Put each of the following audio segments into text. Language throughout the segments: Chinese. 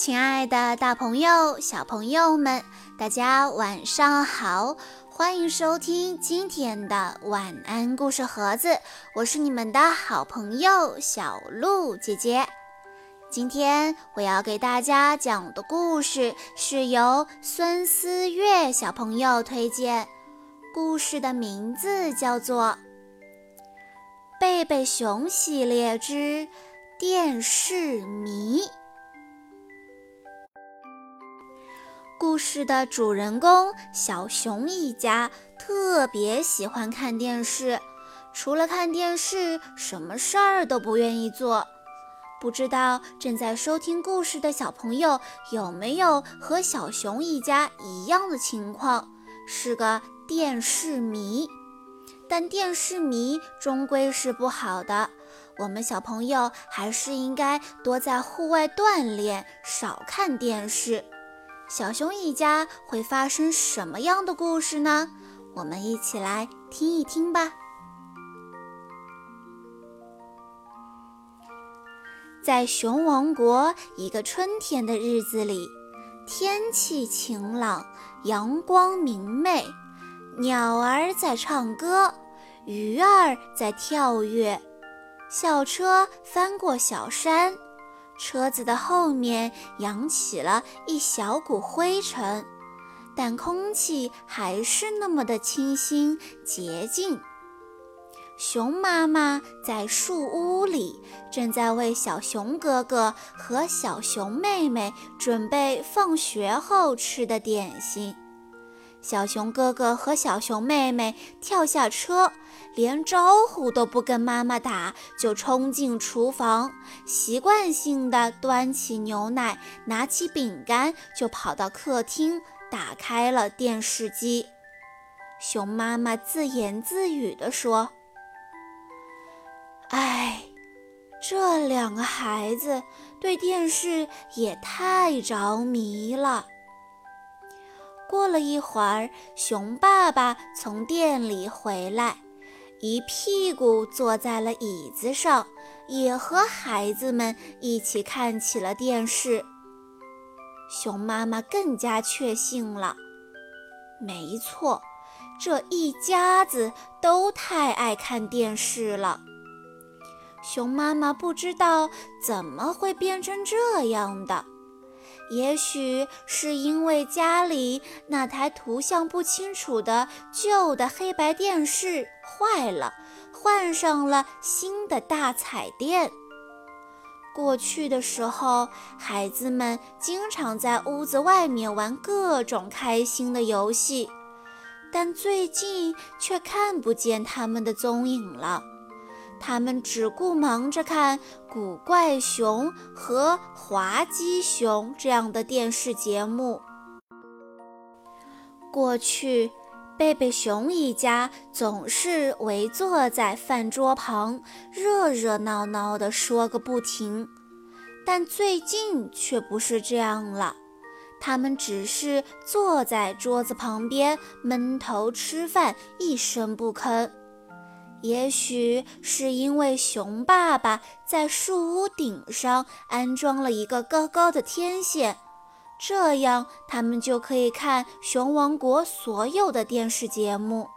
亲爱的，大朋友、小朋友们，大家晚上好！欢迎收听今天的晚安故事盒子，我是你们的好朋友小鹿姐姐。今天我要给大家讲的故事是由孙思月小朋友推荐，故事的名字叫做《贝贝熊系列之电视迷》。故事的主人公小熊一家特别喜欢看电视，除了看电视，什么事儿都不愿意做。不知道正在收听故事的小朋友有没有和小熊一家一样的情况，是个电视迷？但电视迷终归是不好的，我们小朋友还是应该多在户外锻炼，少看电视。小熊一家会发生什么样的故事呢？我们一起来听一听吧。在熊王国一个春天的日子里，天气晴朗，阳光明媚，鸟儿在唱歌，鱼儿在跳跃，小车翻过小山。车子的后面扬起了一小股灰尘，但空气还是那么的清新洁净。熊妈妈在树屋里，正在为小熊哥哥和小熊妹妹准备放学后吃的点心。小熊哥哥和小熊妹妹跳下车，连招呼都不跟妈妈打，就冲进厨房，习惯性的端起牛奶，拿起饼干，就跑到客厅，打开了电视机。熊妈妈自言自语地说：“哎，这两个孩子对电视也太着迷了。”过了一会儿，熊爸爸从店里回来，一屁股坐在了椅子上，也和孩子们一起看起了电视。熊妈妈更加确信了，没错，这一家子都太爱看电视了。熊妈妈不知道怎么会变成这样的。也许是因为家里那台图像不清楚的旧的黑白电视坏了，换上了新的大彩电。过去的时候，孩子们经常在屋子外面玩各种开心的游戏，但最近却看不见他们的踪影了。他们只顾忙着看《古怪熊》和《滑稽熊》这样的电视节目。过去，贝贝熊一家总是围坐在饭桌旁，热热闹闹地说个不停。但最近却不是这样了，他们只是坐在桌子旁边闷头吃饭，一声不吭。也许是因为熊爸爸在树屋顶上安装了一个高高的天线，这样他们就可以看熊王国所有的电视节目。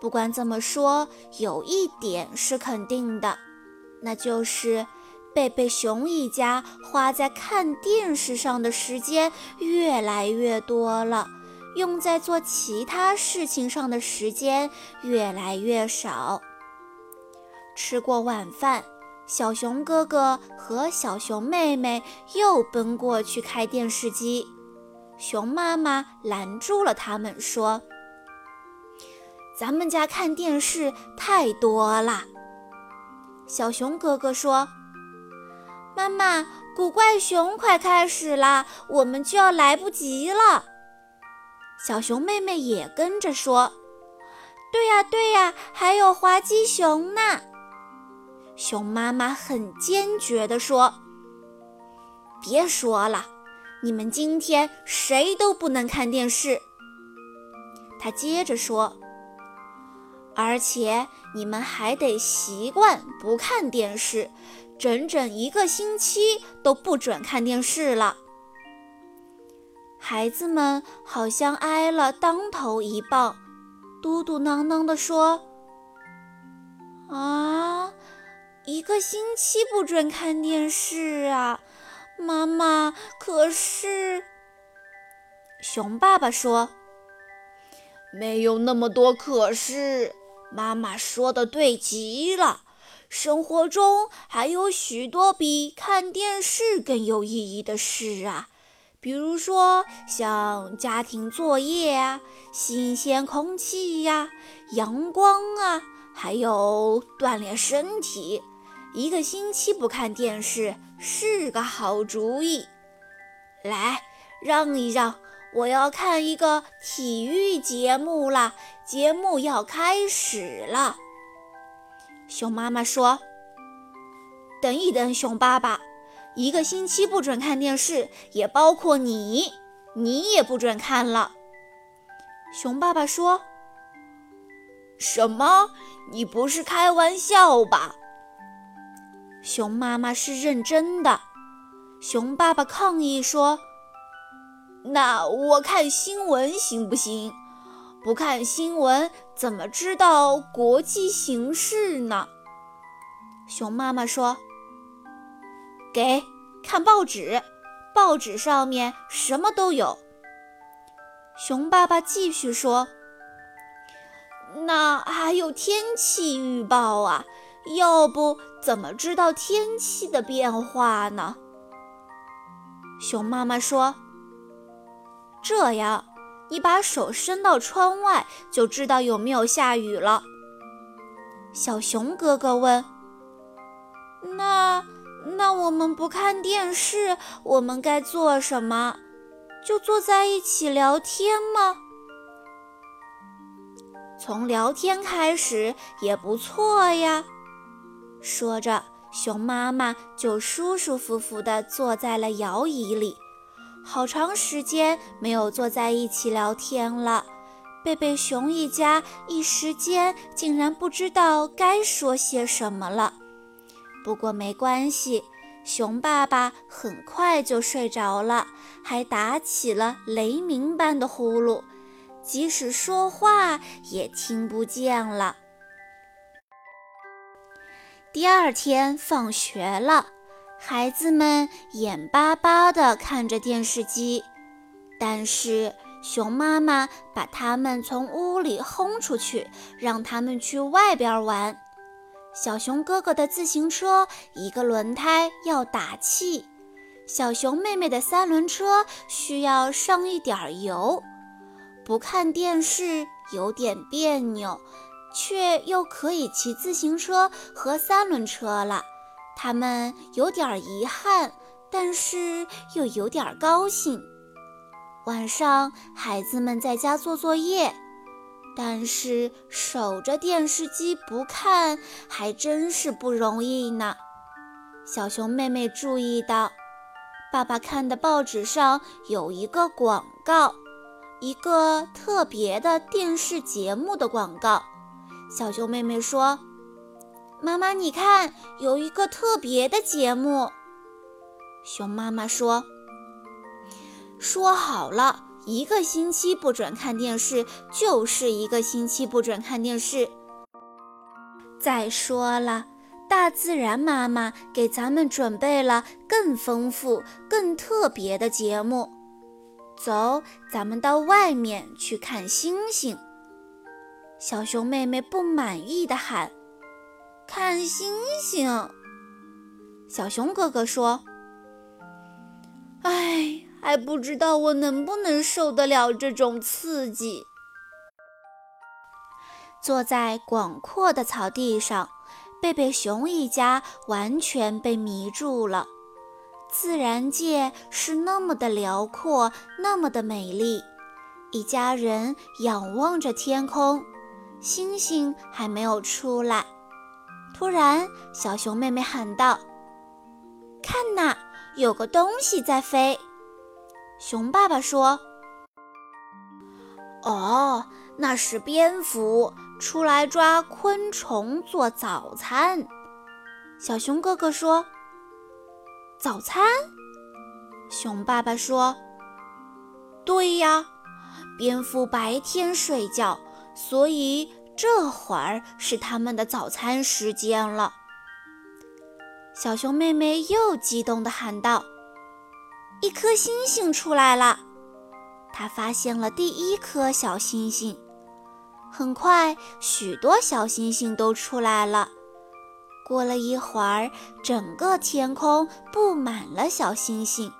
不管怎么说，有一点是肯定的，那就是贝贝熊一家花在看电视上的时间越来越多了。用在做其他事情上的时间越来越少。吃过晚饭，小熊哥哥和小熊妹妹又奔过去开电视机。熊妈妈拦住了他们，说：“咱们家看电视太多了。”小熊哥哥说：“妈妈，古怪熊快开始了，我们就要来不及了。”小熊妹妹也跟着说：“对呀，对呀，还有滑稽熊呢。”熊妈妈很坚决地说：“别说了，你们今天谁都不能看电视。”她接着说：“而且你们还得习惯不看电视，整整一个星期都不准看电视了。孩子们好像挨了当头一棒，嘟嘟囔囔地说：“啊，一个星期不准看电视啊！妈妈，可是……”熊爸爸说：“没有那么多可是，妈妈说的对极了。生活中还有许多比看电视更有意义的事啊。”比如说，像家庭作业啊、新鲜空气呀、阳光啊，还有锻炼身体。一个星期不看电视是个好主意。来，让一让，我要看一个体育节目了。节目要开始了。熊妈妈说：“等一等，熊爸爸。”一个星期不准看电视，也包括你，你也不准看了。熊爸爸说：“什么？你不是开玩笑吧？”熊妈妈是认真的。熊爸爸抗议说：“那我看新闻行不行？不看新闻怎么知道国际形势呢？”熊妈妈说。给看报纸，报纸上面什么都有。熊爸爸继续说：“那还有天气预报啊，要不怎么知道天气的变化呢？”熊妈妈说：“这样，你把手伸到窗外，就知道有没有下雨了。”小熊哥哥问：“那？”那我们不看电视，我们该做什么？就坐在一起聊天吗？从聊天开始也不错呀。说着，熊妈妈就舒舒服服地坐在了摇椅里。好长时间没有坐在一起聊天了，贝贝熊一家一时间竟然不知道该说些什么了。不过没关系，熊爸爸很快就睡着了，还打起了雷鸣般的呼噜，即使说话也听不见了。第二天放学了，孩子们眼巴巴地看着电视机，但是熊妈妈把他们从屋里轰出去，让他们去外边玩。小熊哥哥的自行车一个轮胎要打气，小熊妹妹的三轮车需要上一点油。不看电视有点别扭，却又可以骑自行车和三轮车了。他们有点遗憾，但是又有点高兴。晚上，孩子们在家做作业。但是守着电视机不看还真是不容易呢。小熊妹妹注意到，爸爸看的报纸上有一个广告，一个特别的电视节目的广告。小熊妹妹说：“妈妈，你看，有一个特别的节目。”熊妈妈说：“说好了。”一个星期不准看电视，就是一个星期不准看电视。再说了，大自然妈妈给咱们准备了更丰富、更特别的节目。走，咱们到外面去看星星。小熊妹妹不满意的喊：“看星星！”小熊哥哥说：“。”还不知道我能不能受得了这种刺激。坐在广阔的草地上，贝贝熊一家完全被迷住了。自然界是那么的辽阔，那么的美丽。一家人仰望着天空，星星还没有出来。突然，小熊妹妹喊道：“看呐，有个东西在飞！”熊爸爸说：“哦，那是蝙蝠出来抓昆虫做早餐。”小熊哥哥说：“早餐？熊爸爸说：“对呀，蝙蝠白天睡觉，所以这会儿是他们的早餐时间了。”小熊妹妹又激动地喊道：“一颗星星出来了！”他发现了第一颗小星星。很快，许多小星星都出来了。过了一会儿，整个天空布满了小星星。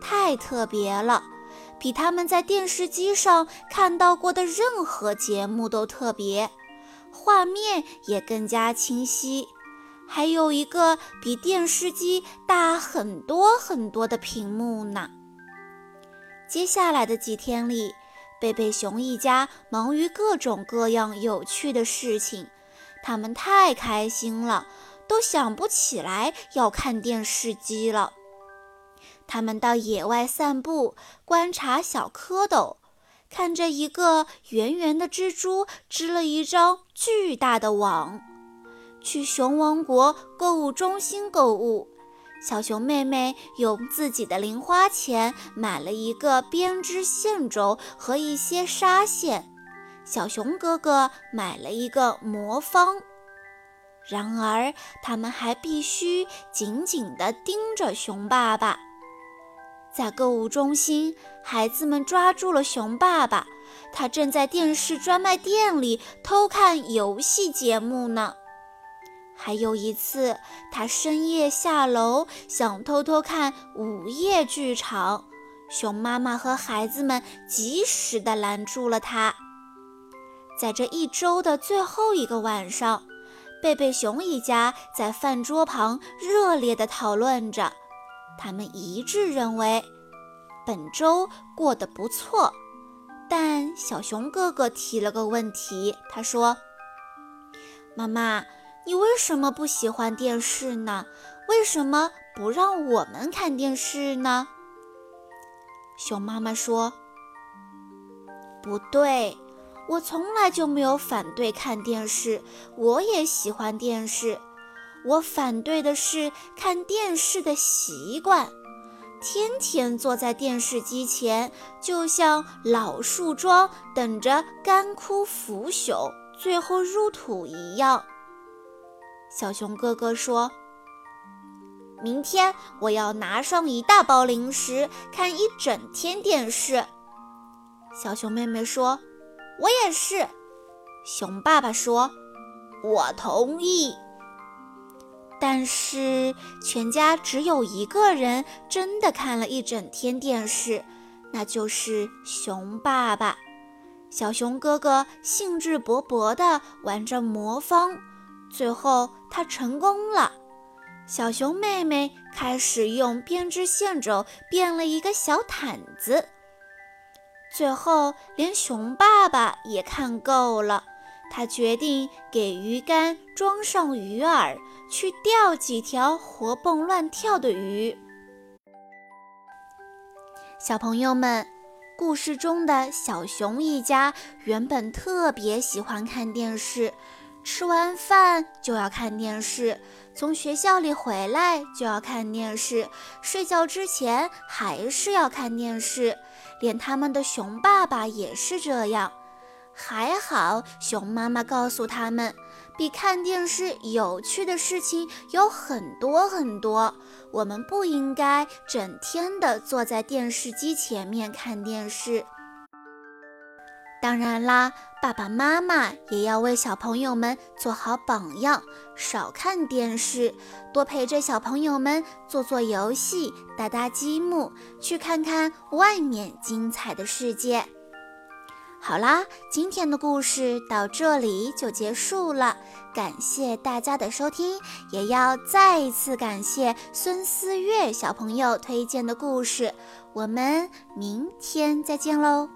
太特别了，比他们在电视机上看到过的任何节目都特别，画面也更加清晰，还有一个比电视机大很多很多的屏幕呢。接下来的几天里，贝贝熊一家忙于各种各样有趣的事情，他们太开心了，都想不起来要看电视机了。他们到野外散步，观察小蝌蚪，看着一个圆圆的蜘蛛织了一张巨大的网。去熊王国购物中心购物，小熊妹妹用自己的零花钱买了一个编织线轴和一些纱线，小熊哥哥买了一个魔方。然而，他们还必须紧紧地盯着熊爸爸。在购物中心，孩子们抓住了熊爸爸，他正在电视专卖店里偷看游戏节目呢。还有一次，他深夜下楼想偷偷看午夜剧场，熊妈妈和孩子们及时地拦住了他。在这一周的最后一个晚上，贝贝熊一家在饭桌旁热烈地讨论着。他们一致认为本周过得不错，但小熊哥哥提了个问题。他说：“妈妈，你为什么不喜欢电视呢？为什么不让我们看电视呢？”熊妈妈说：“不对，我从来就没有反对看电视，我也喜欢电视。”我反对的是看电视的习惯，天天坐在电视机前，就像老树桩等着干枯腐朽，最后入土一样。小熊哥哥说：“明天我要拿上一大包零食，看一整天电视。”小熊妹妹说：“我也是。”熊爸爸说：“我同意。”但是全家只有一个人真的看了一整天电视，那就是熊爸爸。小熊哥哥兴致勃勃地玩着魔方，最后他成功了。小熊妹妹开始用编织线轴编了一个小毯子，最后连熊爸爸也看够了。他决定给鱼竿装上鱼饵，去钓几条活蹦乱跳的鱼。小朋友们，故事中的小熊一家原本特别喜欢看电视，吃完饭就要看电视，从学校里回来就要看电视，睡觉之前还是要看电视，连他们的熊爸爸也是这样。还好，熊妈妈告诉他们，比看电视有趣的事情有很多很多。我们不应该整天的坐在电视机前面看电视。当然啦，爸爸妈妈也要为小朋友们做好榜样，少看电视，多陪着小朋友们做做游戏、搭搭积木，去看看外面精彩的世界。好啦，今天的故事到这里就结束了，感谢大家的收听，也要再一次感谢孙思月小朋友推荐的故事，我们明天再见喽。